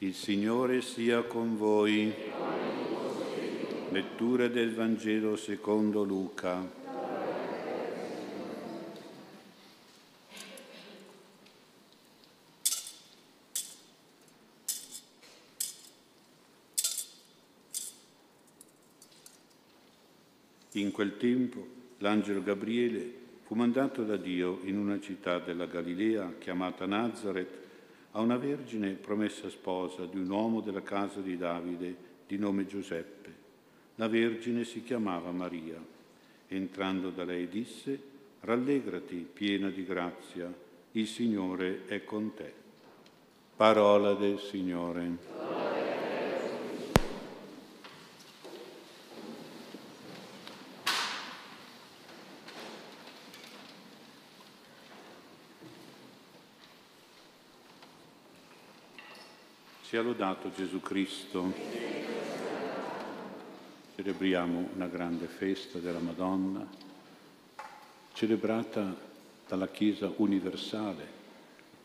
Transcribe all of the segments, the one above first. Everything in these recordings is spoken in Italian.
Il Signore sia con voi. Lettura del Vangelo secondo Luca. In quel tempo l'angelo Gabriele fu mandato da Dio in una città della Galilea chiamata Nazareth a una vergine promessa sposa di un uomo della casa di Davide di nome Giuseppe. La vergine si chiamava Maria. Entrando da lei disse, Rallegrati, piena di grazia, il Signore è con te. Parola del Signore. Sia lodato Gesù Cristo. Celebriamo una grande festa della Madonna, celebrata dalla Chiesa universale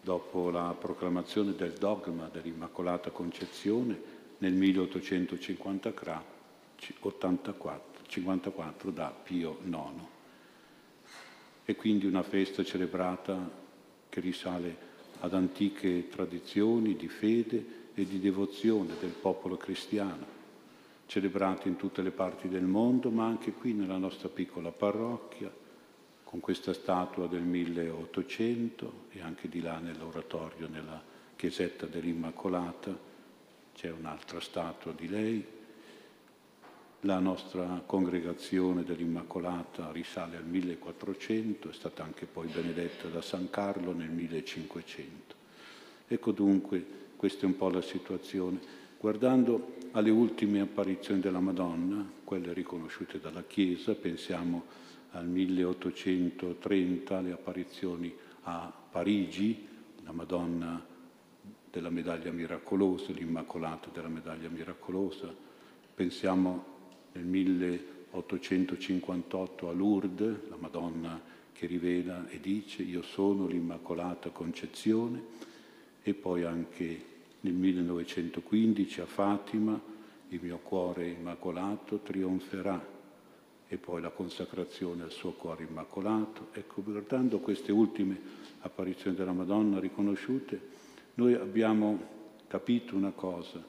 dopo la proclamazione del dogma dell'Immacolata Concezione nel 1854 da Pio IX. E quindi una festa celebrata che risale ad antiche tradizioni di fede e di devozione del popolo cristiano, celebrati in tutte le parti del mondo, ma anche qui nella nostra piccola parrocchia, con questa statua del 1800 e anche di là nell'oratorio, nella chiesetta dell'Immacolata, c'è un'altra statua di lei. La nostra congregazione dell'Immacolata risale al 1400, è stata anche poi benedetta da San Carlo nel 1500. Ecco dunque questa è un po' la situazione. Guardando alle ultime apparizioni della Madonna, quelle riconosciute dalla Chiesa, pensiamo al 1830, le apparizioni a Parigi, la Madonna della medaglia miracolosa, l'Immacolata della medaglia miracolosa, pensiamo nel 1858 a Lourdes, la Madonna che rivela e dice io sono l'Immacolata Concezione, e poi anche nel 1915 a Fatima il mio cuore immacolato trionferà e poi la consacrazione al suo cuore immacolato. Ecco, guardando queste ultime apparizioni della Madonna riconosciute, noi abbiamo capito una cosa,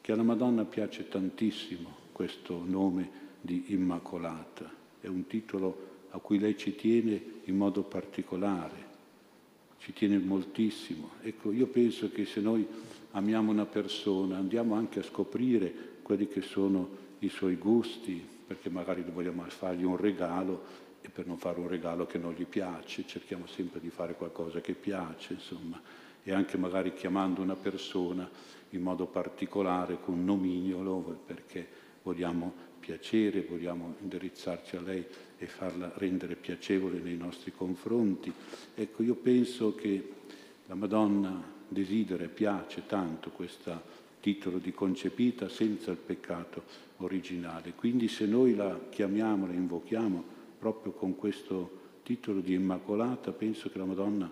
che alla Madonna piace tantissimo questo nome di Immacolata, è un titolo a cui lei ci tiene in modo particolare, ci tiene moltissimo. Ecco, io penso che se noi amiamo una persona andiamo anche a scoprire quelli che sono i suoi gusti, perché magari vogliamo fargli un regalo e per non fare un regalo che non gli piace, cerchiamo sempre di fare qualcosa che piace, insomma, e anche magari chiamando una persona in modo particolare con un nomignolo, perché vogliamo piacere, vogliamo indirizzarci a lei e farla rendere piacevole nei nostri confronti. Ecco, io penso che la Madonna desidera e piace tanto questo titolo di concepita senza il peccato originale. Quindi se noi la chiamiamo, la invochiamo proprio con questo titolo di Immacolata, penso che la Madonna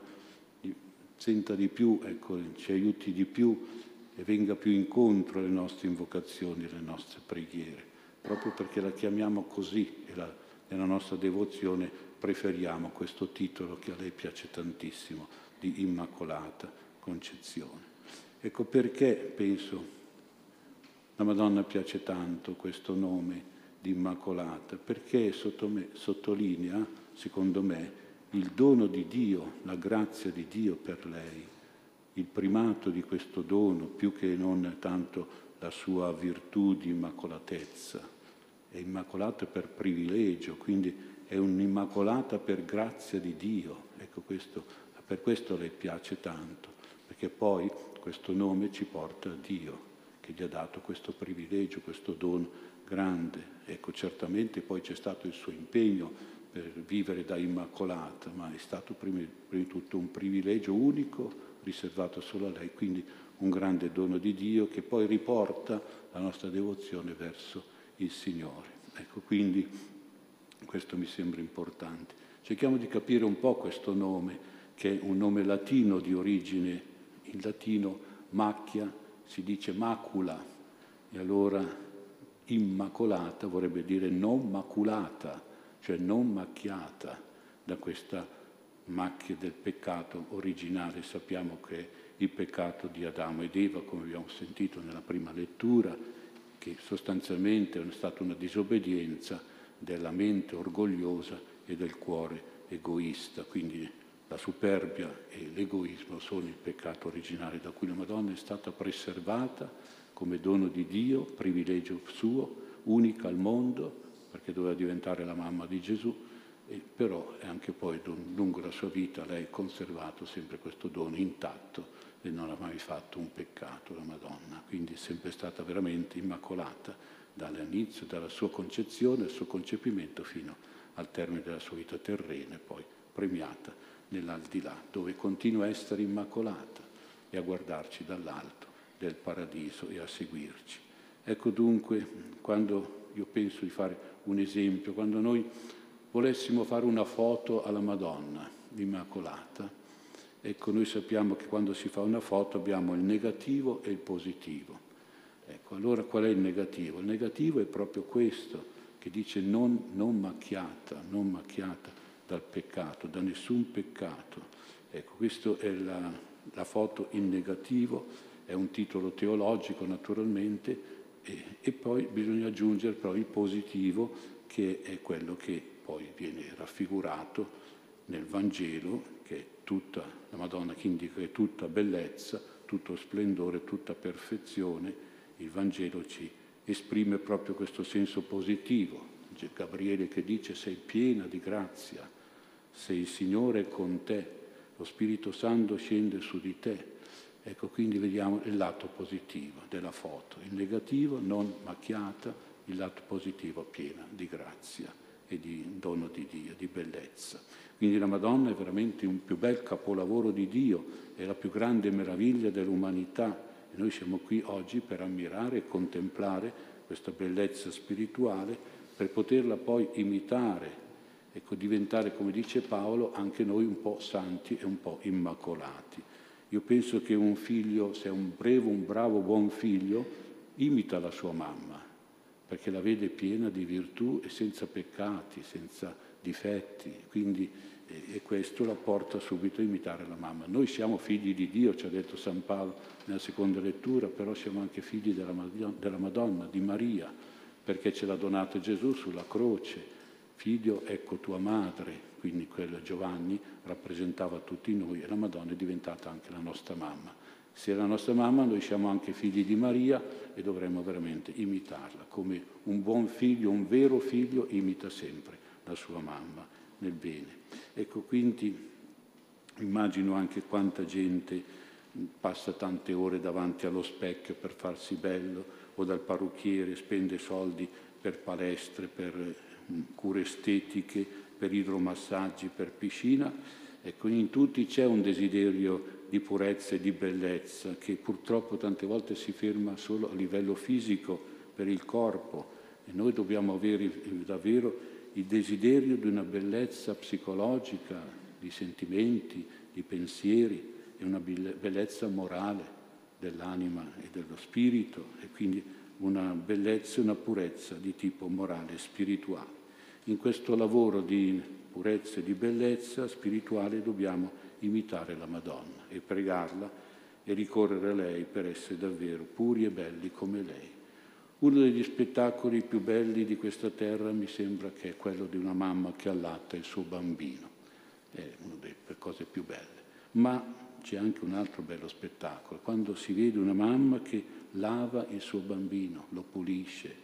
senta di più, ecco, ci aiuti di più e venga più incontro alle nostre invocazioni, alle nostre preghiere proprio perché la chiamiamo così e la, nella nostra devozione preferiamo questo titolo che a lei piace tantissimo, di Immacolata Concezione. Ecco perché penso la Madonna piace tanto questo nome di Immacolata, perché me, sottolinea, secondo me, il dono di Dio, la grazia di Dio per lei, il primato di questo dono, più che non tanto la sua virtù di immacolatezza. È immacolata per privilegio, quindi è un'immacolata per grazia di Dio. Ecco questo, per questo le piace tanto, perché poi questo nome ci porta a Dio, che gli ha dato questo privilegio, questo dono grande. Ecco, certamente poi c'è stato il suo impegno per vivere da immacolata, ma è stato prima, prima di tutto un privilegio unico riservato solo a lei, quindi un grande dono di Dio che poi riporta la nostra devozione verso il Signore. Ecco, quindi questo mi sembra importante. Cerchiamo di capire un po' questo nome, che è un nome latino di origine, in latino macchia si dice macula e allora immacolata vorrebbe dire non maculata, cioè non macchiata da questa macchia del peccato originale. Sappiamo che il peccato di Adamo ed Eva, come abbiamo sentito nella prima lettura, che sostanzialmente è stata una disobbedienza della mente orgogliosa e del cuore egoista. Quindi la superbia e l'egoismo sono il peccato originale da cui la Madonna è stata preservata come dono di Dio, privilegio suo, unica al mondo, perché doveva diventare la mamma di Gesù, e però anche poi lungo la sua vita lei ha conservato sempre questo dono intatto e non ha mai fatto un peccato la Madonna, quindi è sempre stata veramente immacolata dall'inizio, dalla sua concezione, il suo concepimento fino al termine della sua vita terrena e poi premiata nell'aldilà, dove continua a essere immacolata e a guardarci dall'alto del paradiso e a seguirci. Ecco dunque, quando io penso di fare un esempio, quando noi volessimo fare una foto alla Madonna Immacolata, Ecco, noi sappiamo che quando si fa una foto abbiamo il negativo e il positivo. Ecco, allora qual è il negativo? Il negativo è proprio questo, che dice non, non macchiata, non macchiata dal peccato, da nessun peccato. Ecco, questa è la, la, foto in negativo, è un titolo teologico naturalmente, e, e poi bisogna aggiungere però il positivo, che è quello che poi viene raffigurato nel Vangelo, tutta la Madonna che indica che tutta bellezza, tutto splendore, tutta perfezione. Il Vangelo ci esprime proprio questo senso positivo. C'è Gabriele che dice sei piena di grazia, se il Signore è con te, lo Spirito Santo scende su di te. Ecco, quindi vediamo il lato positivo della foto, il negativo non macchiata, il lato positivo piena di grazia e di dono di Dio, di bellezza. Quindi la Madonna è veramente un più bel capolavoro di Dio, è la più grande meraviglia dell'umanità e noi siamo qui oggi per ammirare e contemplare questa bellezza spirituale, per poterla poi imitare, ecco, diventare, come dice Paolo, anche noi un po' santi e un po' immacolati. Io penso che un figlio, se è un bravo, un bravo, buon figlio, imita la sua mamma, perché la vede piena di virtù e senza peccati, senza difetti. Quindi e questo la porta subito a imitare la mamma. Noi siamo figli di Dio, ci ha detto San Paolo nella seconda lettura, però siamo anche figli della Madonna, di Maria, perché ce l'ha donato Gesù sulla croce. Figlio, ecco tua madre, quindi quello Giovanni rappresentava tutti noi e la Madonna è diventata anche la nostra mamma. Se la nostra mamma, noi siamo anche figli di Maria e dovremmo veramente imitarla, come un buon figlio, un vero figlio imita sempre la sua mamma nel bene. Ecco, quindi immagino anche quanta gente passa tante ore davanti allo specchio per farsi bello o dal parrucchiere spende soldi per palestre, per mm, cure estetiche, per idromassaggi, per piscina. Ecco, in tutti c'è un desiderio di purezza e di bellezza che purtroppo tante volte si ferma solo a livello fisico per il corpo e noi dobbiamo avere davvero il desiderio di una bellezza psicologica, di sentimenti, di pensieri e una bellezza morale dell'anima e dello spirito e quindi una bellezza e una purezza di tipo morale e spirituale. In questo lavoro di purezza e di bellezza spirituale dobbiamo imitare la Madonna e pregarla e ricorrere a lei per essere davvero puri e belli come lei. Uno degli spettacoli più belli di questa terra mi sembra che è quello di una mamma che allatta il suo bambino. È una delle cose più belle. Ma c'è anche un altro bello spettacolo, quando si vede una mamma che lava il suo bambino, lo pulisce,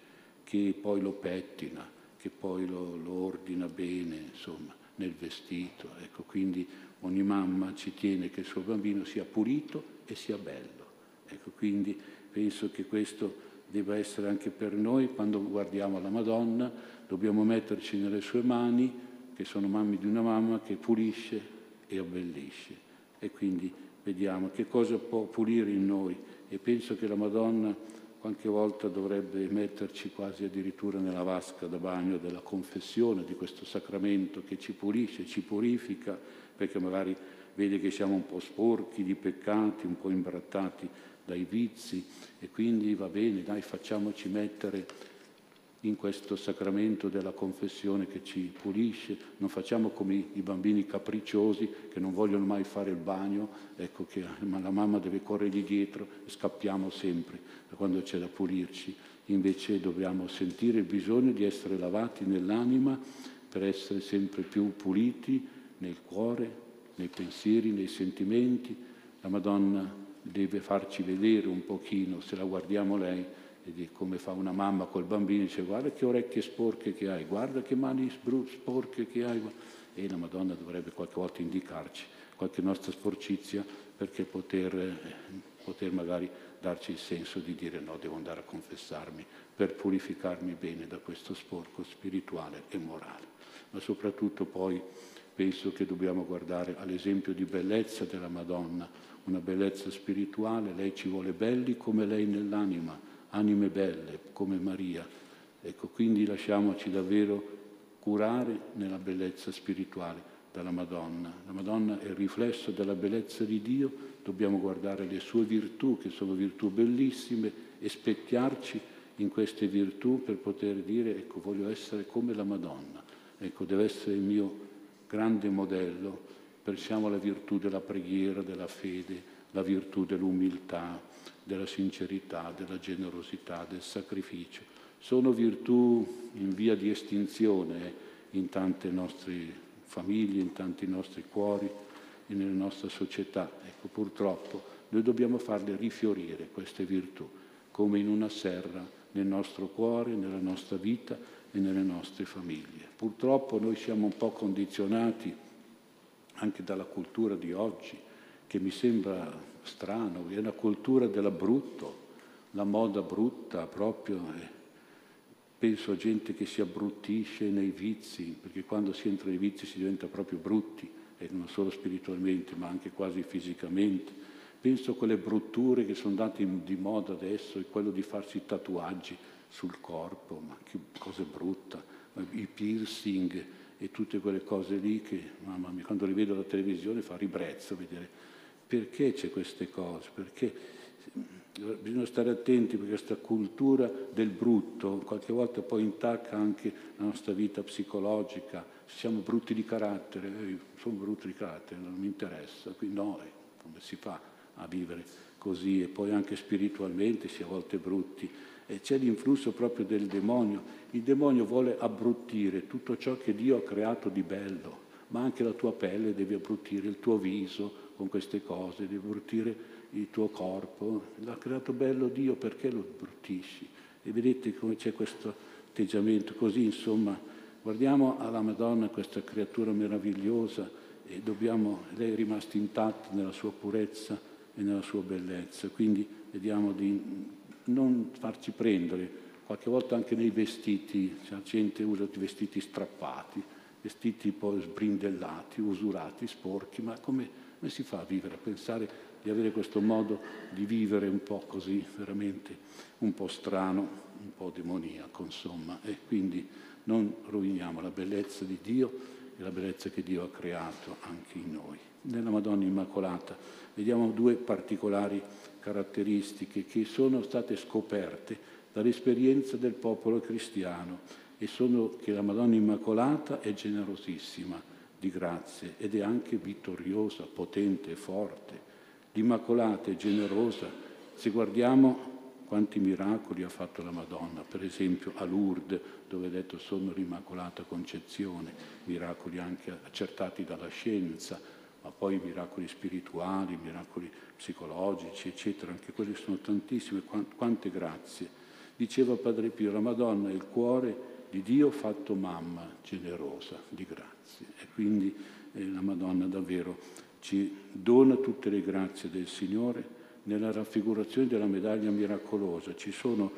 che poi lo pettina, che poi lo, lo ordina bene, insomma, nel vestito. Ecco, quindi ogni mamma ci tiene che il suo bambino sia pulito e sia bello. Ecco, quindi penso che questo debba essere anche per noi, quando guardiamo la Madonna, dobbiamo metterci nelle sue mani, che sono mani di una mamma che pulisce e abbellisce. E quindi vediamo che cosa può pulire in noi. E penso che la Madonna qualche volta dovrebbe metterci quasi addirittura nella vasca da bagno della confessione di questo sacramento che ci pulisce, ci purifica, perché magari vede che siamo un po' sporchi di peccati, un po' imbrattati dai vizi e quindi va bene, dai, facciamoci mettere in questo sacramento della confessione che ci pulisce, non facciamo come i bambini capricciosi che non vogliono mai fare il bagno, ecco che la mamma deve corrergli dietro e scappiamo sempre quando c'è da pulirci. Invece dobbiamo sentire il bisogno di essere lavati nell'anima per essere sempre più puliti nel cuore, nei pensieri, nei sentimenti. La Madonna deve farci vedere un pochino, se la guardiamo lei, Vedi come fa una mamma col bambino, dice guarda che orecchie sporche che hai, guarda che mani sporche che hai. E la Madonna dovrebbe qualche volta indicarci qualche nostra sporcizia perché poter, eh, poter magari darci il senso di dire no, devo andare a confessarmi per purificarmi bene da questo sporco spirituale e morale. Ma soprattutto poi penso che dobbiamo guardare all'esempio di bellezza della Madonna, una bellezza spirituale, lei ci vuole belli come lei nell'anima, anime belle come Maria. Ecco, quindi lasciamoci davvero curare nella bellezza spirituale dalla Madonna. La Madonna è il riflesso della bellezza di Dio, dobbiamo guardare le sue virtù, che sono virtù bellissime, e specchiarci in queste virtù per poter dire, ecco, voglio essere come la Madonna. Ecco, deve essere il mio grande modello. Pensiamo alla virtù della preghiera, della fede, la virtù dell'umiltà, della sincerità, della generosità, del sacrificio. Sono virtù in via di estinzione in tante nostre famiglie, in tanti nostri cuori e nella nostra società. Ecco, purtroppo noi dobbiamo farle rifiorire queste virtù, come in una serra nel nostro cuore, nella nostra vita e nelle nostre famiglie. Purtroppo noi siamo un po' condizionati anche dalla cultura di oggi, che mi sembra strano, è una cultura della brutto, la moda brutta proprio. Eh. Penso a gente che si abbruttisce nei vizi, perché quando si entra nei vizi si diventa proprio brutti, e non solo spiritualmente, ma anche quasi fisicamente. Penso a quelle brutture che sono andate di moda adesso, e quello di farsi tatuaggi sul corpo, ma che cosa brutta, i piercing e tutte quelle cose lì che, mamma mia, quando li vedo alla televisione fa ribrezzo vedere perché c'è queste cose? Perché bisogna stare attenti perché questa cultura del brutto qualche volta poi intacca anche la nostra vita psicologica. Siamo brutti di carattere, eh, sono brutto di carattere, non mi interessa, quindi no, eh, come si fa a vivere così e poi anche spiritualmente si è a volte brutti. E c'è l'influsso proprio del demonio. Il demonio vuole abbruttire tutto ciò che Dio ha creato di bello, ma anche la tua pelle deve abbruttire, il tuo viso, con queste cose, di bruttire il tuo corpo. L'ha creato bello Dio, perché lo bruttisci? E vedete come c'è questo atteggiamento così, insomma, guardiamo alla Madonna, questa creatura meravigliosa, e dobbiamo, lei è rimasta intatta nella sua purezza e nella sua bellezza, quindi vediamo di non farci prendere, qualche volta anche nei vestiti, la gente usa i vestiti strappati, vestiti poi sbrindellati, usurati, sporchi, ma come come si fa a vivere, a pensare di avere questo modo di vivere un po' così, veramente un po' strano, un po' demoniaco, insomma, e quindi non roviniamo la bellezza di Dio e la bellezza che Dio ha creato anche in noi. Nella Madonna Immacolata vediamo due particolari caratteristiche che sono state scoperte dall'esperienza del popolo cristiano e sono che la Madonna Immacolata è generosissima, di grazie ed è anche vittoriosa, potente, forte. L'Immacolata è generosa. Se guardiamo quanti miracoli ha fatto la Madonna, per esempio a Lourdes, dove è detto sono l'Immacolata Concezione, miracoli anche accertati dalla scienza, ma poi miracoli spirituali, miracoli psicologici, eccetera, anche quelli sono tantissimi, quante grazie. Diceva Padre Pio, la Madonna è il cuore di Dio fatto mamma generosa di grazie. E quindi eh, la Madonna davvero ci dona tutte le grazie del Signore nella raffigurazione della medaglia miracolosa. Ci sono,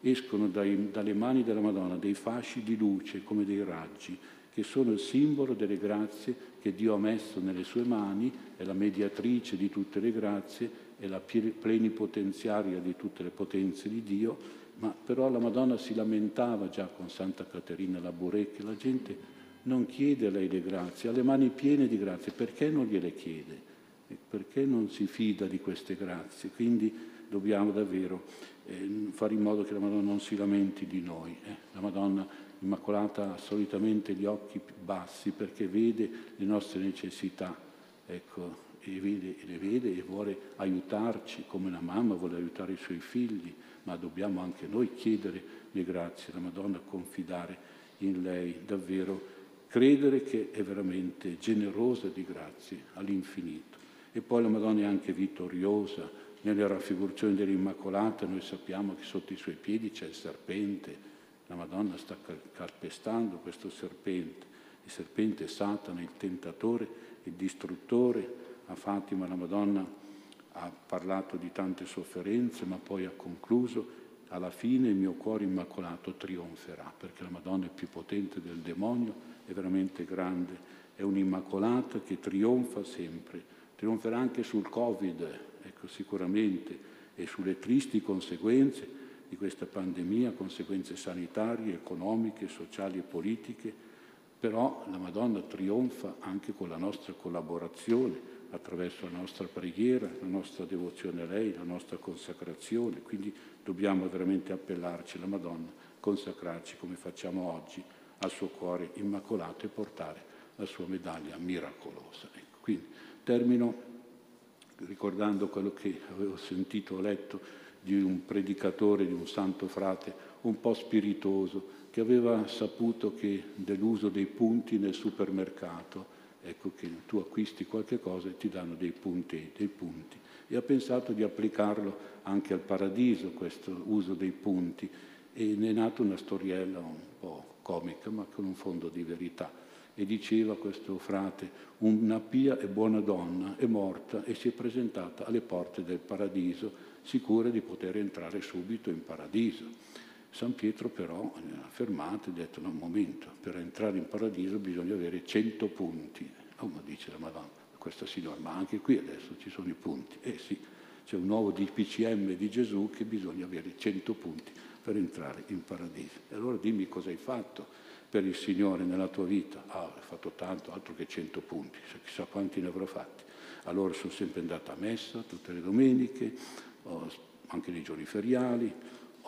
escono dai, dalle mani della Madonna dei fasci di luce come dei raggi, che sono il simbolo delle grazie che Dio ha messo nelle sue mani, è la mediatrice di tutte le grazie, è la plenipotenziaria di tutte le potenze di Dio ma però la Madonna si lamentava già con Santa Caterina Labouré che la gente non chiede a lei le grazie, ha le mani piene di grazie, perché non gliele chiede? Perché non si fida di queste grazie? Quindi dobbiamo davvero eh, fare in modo che la Madonna non si lamenti di noi. Eh. La Madonna Immacolata ha solitamente gli occhi bassi perché vede le nostre necessità, ecco, e vede, le vede e vuole aiutarci come una mamma vuole aiutare i suoi figli, ma dobbiamo anche noi chiedere le grazie alla Madonna, confidare in lei, davvero credere che è veramente generosa di grazie all'infinito. E poi la Madonna è anche vittoriosa, nelle raffigurazioni dell'Immacolata noi sappiamo che sotto i suoi piedi c'è il serpente, la Madonna sta calpestando questo serpente, il serpente Satana, il tentatore, il distruttore. A Fatima la Madonna ha parlato di tante sofferenze, ma poi ha concluso, alla fine il mio cuore immacolato trionferà, perché la Madonna è più potente del demonio, è veramente grande, è un'immacolata che trionfa sempre, trionferà anche sul Covid, ecco, sicuramente, e sulle tristi conseguenze di questa pandemia, conseguenze sanitarie, economiche, sociali e politiche, però la Madonna trionfa anche con la nostra collaborazione, attraverso la nostra preghiera, la nostra devozione a lei, la nostra consacrazione, quindi dobbiamo veramente appellarci alla Madonna, consacrarci come facciamo oggi al suo cuore immacolato e portare la sua medaglia miracolosa. Ecco, quindi termino ricordando quello che avevo sentito o letto di un predicatore, di un santo frate un po' spiritoso, che aveva saputo che dell'uso dei punti nel supermercato, ecco che tu acquisti qualche cosa e ti danno dei punti, dei punti. E ha pensato di applicarlo anche al paradiso, questo uso dei punti, e ne è nata una storiella un po' comica, ma con un fondo di verità e diceva questo frate, una pia e buona donna è morta e si è presentata alle porte del paradiso, sicura di poter entrare subito in paradiso. San Pietro però ha fermato e ha detto, no, un momento, per entrare in paradiso bisogna avere 100 punti. Ma dice la Madonna, questa signora, ma anche qui adesso ci sono i punti. Eh sì, c'è un nuovo DPCM di Gesù che bisogna avere 100 punti per entrare in paradiso. E allora dimmi cosa hai fatto per il Signore nella tua vita? Ah, ho fatto tanto, altro che 100 punti, chissà quanti ne avrò fatti. Allora sono sempre andata a messa tutte le domeniche, anche nei giorni feriali,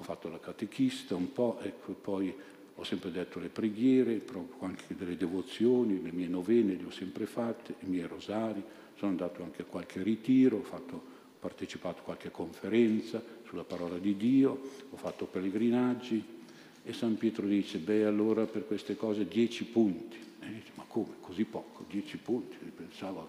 ho fatto la catechista un po', ecco, poi ho sempre detto le preghiere, anche delle devozioni, le mie novene le ho sempre fatte, i miei rosari, sono andato anche a qualche ritiro, ho, fatto, partecipato a qualche conferenza sulla parola di Dio, ho fatto pellegrinaggi, e San Pietro dice, beh allora per queste cose dieci punti. E dice, ma come, così poco, dieci punti? E pensavo,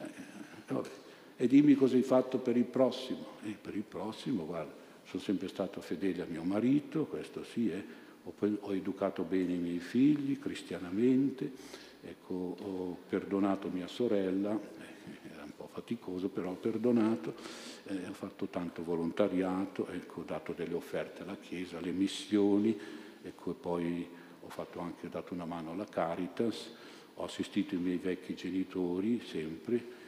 eh, eh e dimmi cosa hai fatto per il prossimo. E per il prossimo, guarda, sono sempre stato fedele a mio marito, questo sì, eh. ho, ho, educato bene i miei figli cristianamente, ecco, ho perdonato mia sorella, eh, era un po' faticoso, però ho perdonato, eh, ho fatto tanto volontariato, ecco, ho dato delle offerte alla Chiesa, alle missioni, ecco, e poi ho fatto anche, dato una mano alla Caritas, ho assistito i miei vecchi genitori sempre,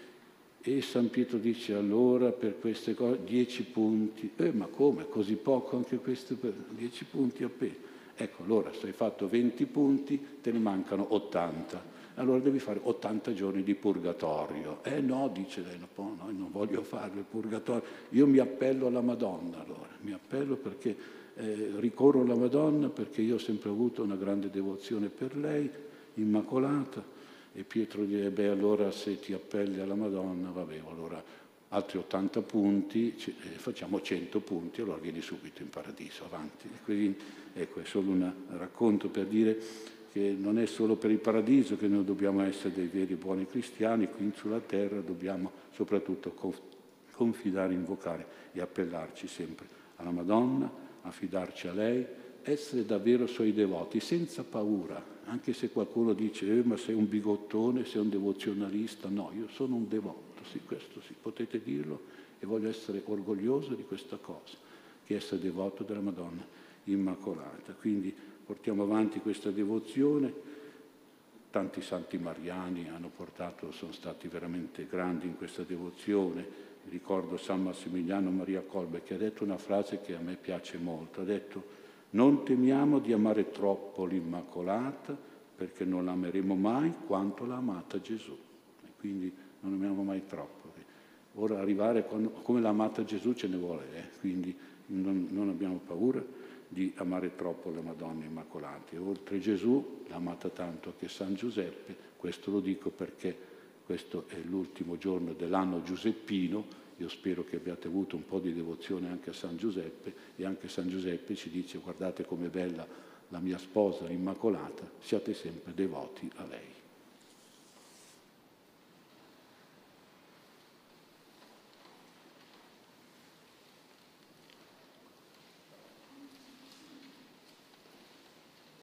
e San Pietro dice allora per queste cose dieci punti. Eh, ma come? Così poco anche questo? Per dieci punti appena. Ecco, allora se hai fatto 20 punti te ne mancano 80 allora devi fare 80 giorni di purgatorio. Eh no, dice lei, no, non voglio fare il purgatorio, io mi appello alla Madonna allora, mi appello perché eh, ricorro alla Madonna perché io ho sempre avuto una grande devozione per lei, immacolata, e Pietro dice, beh allora se ti appelli alla Madonna, vabbè, allora altri 80 punti, eh, facciamo 100 punti, allora vieni subito in paradiso, avanti. E quindi ecco, è solo un racconto per dire che non è solo per il paradiso che noi dobbiamo essere dei veri buoni cristiani, qui sulla terra dobbiamo soprattutto confidare, invocare e appellarci sempre alla Madonna, affidarci a lei, essere davvero suoi devoti, senza paura, anche se qualcuno dice eh, ma sei un bigottone, sei un devozionalista, no, io sono un devoto, sì, questo sì, potete dirlo e voglio essere orgoglioso di questa cosa, che essere devoto della Madonna Immacolata. Quindi portiamo avanti questa devozione. Tanti santi mariani hanno portato, sono stati veramente grandi in questa devozione. Ricordo San Massimiliano Maria Colbe che ha detto una frase che a me piace molto, ha detto non temiamo di amare troppo l'Immacolata perché non l'ameremo mai quanto l'ha amata Gesù. E quindi non amiamo mai troppo. ora arrivare quando, come l'ha amata Gesù ce ne vuole, eh? quindi non, non, abbiamo paura di amare troppo le Madonne Immacolate. Oltre Gesù l'ha amata tanto anche San Giuseppe, questo lo dico perché questo è l'ultimo giorno dell'anno giuseppino, io spero che abbiate avuto un po' di devozione anche a San Giuseppe e anche San Giuseppe ci dice guardate com'è bella la mia sposa l'Immacolata, siate sempre devoti a lei.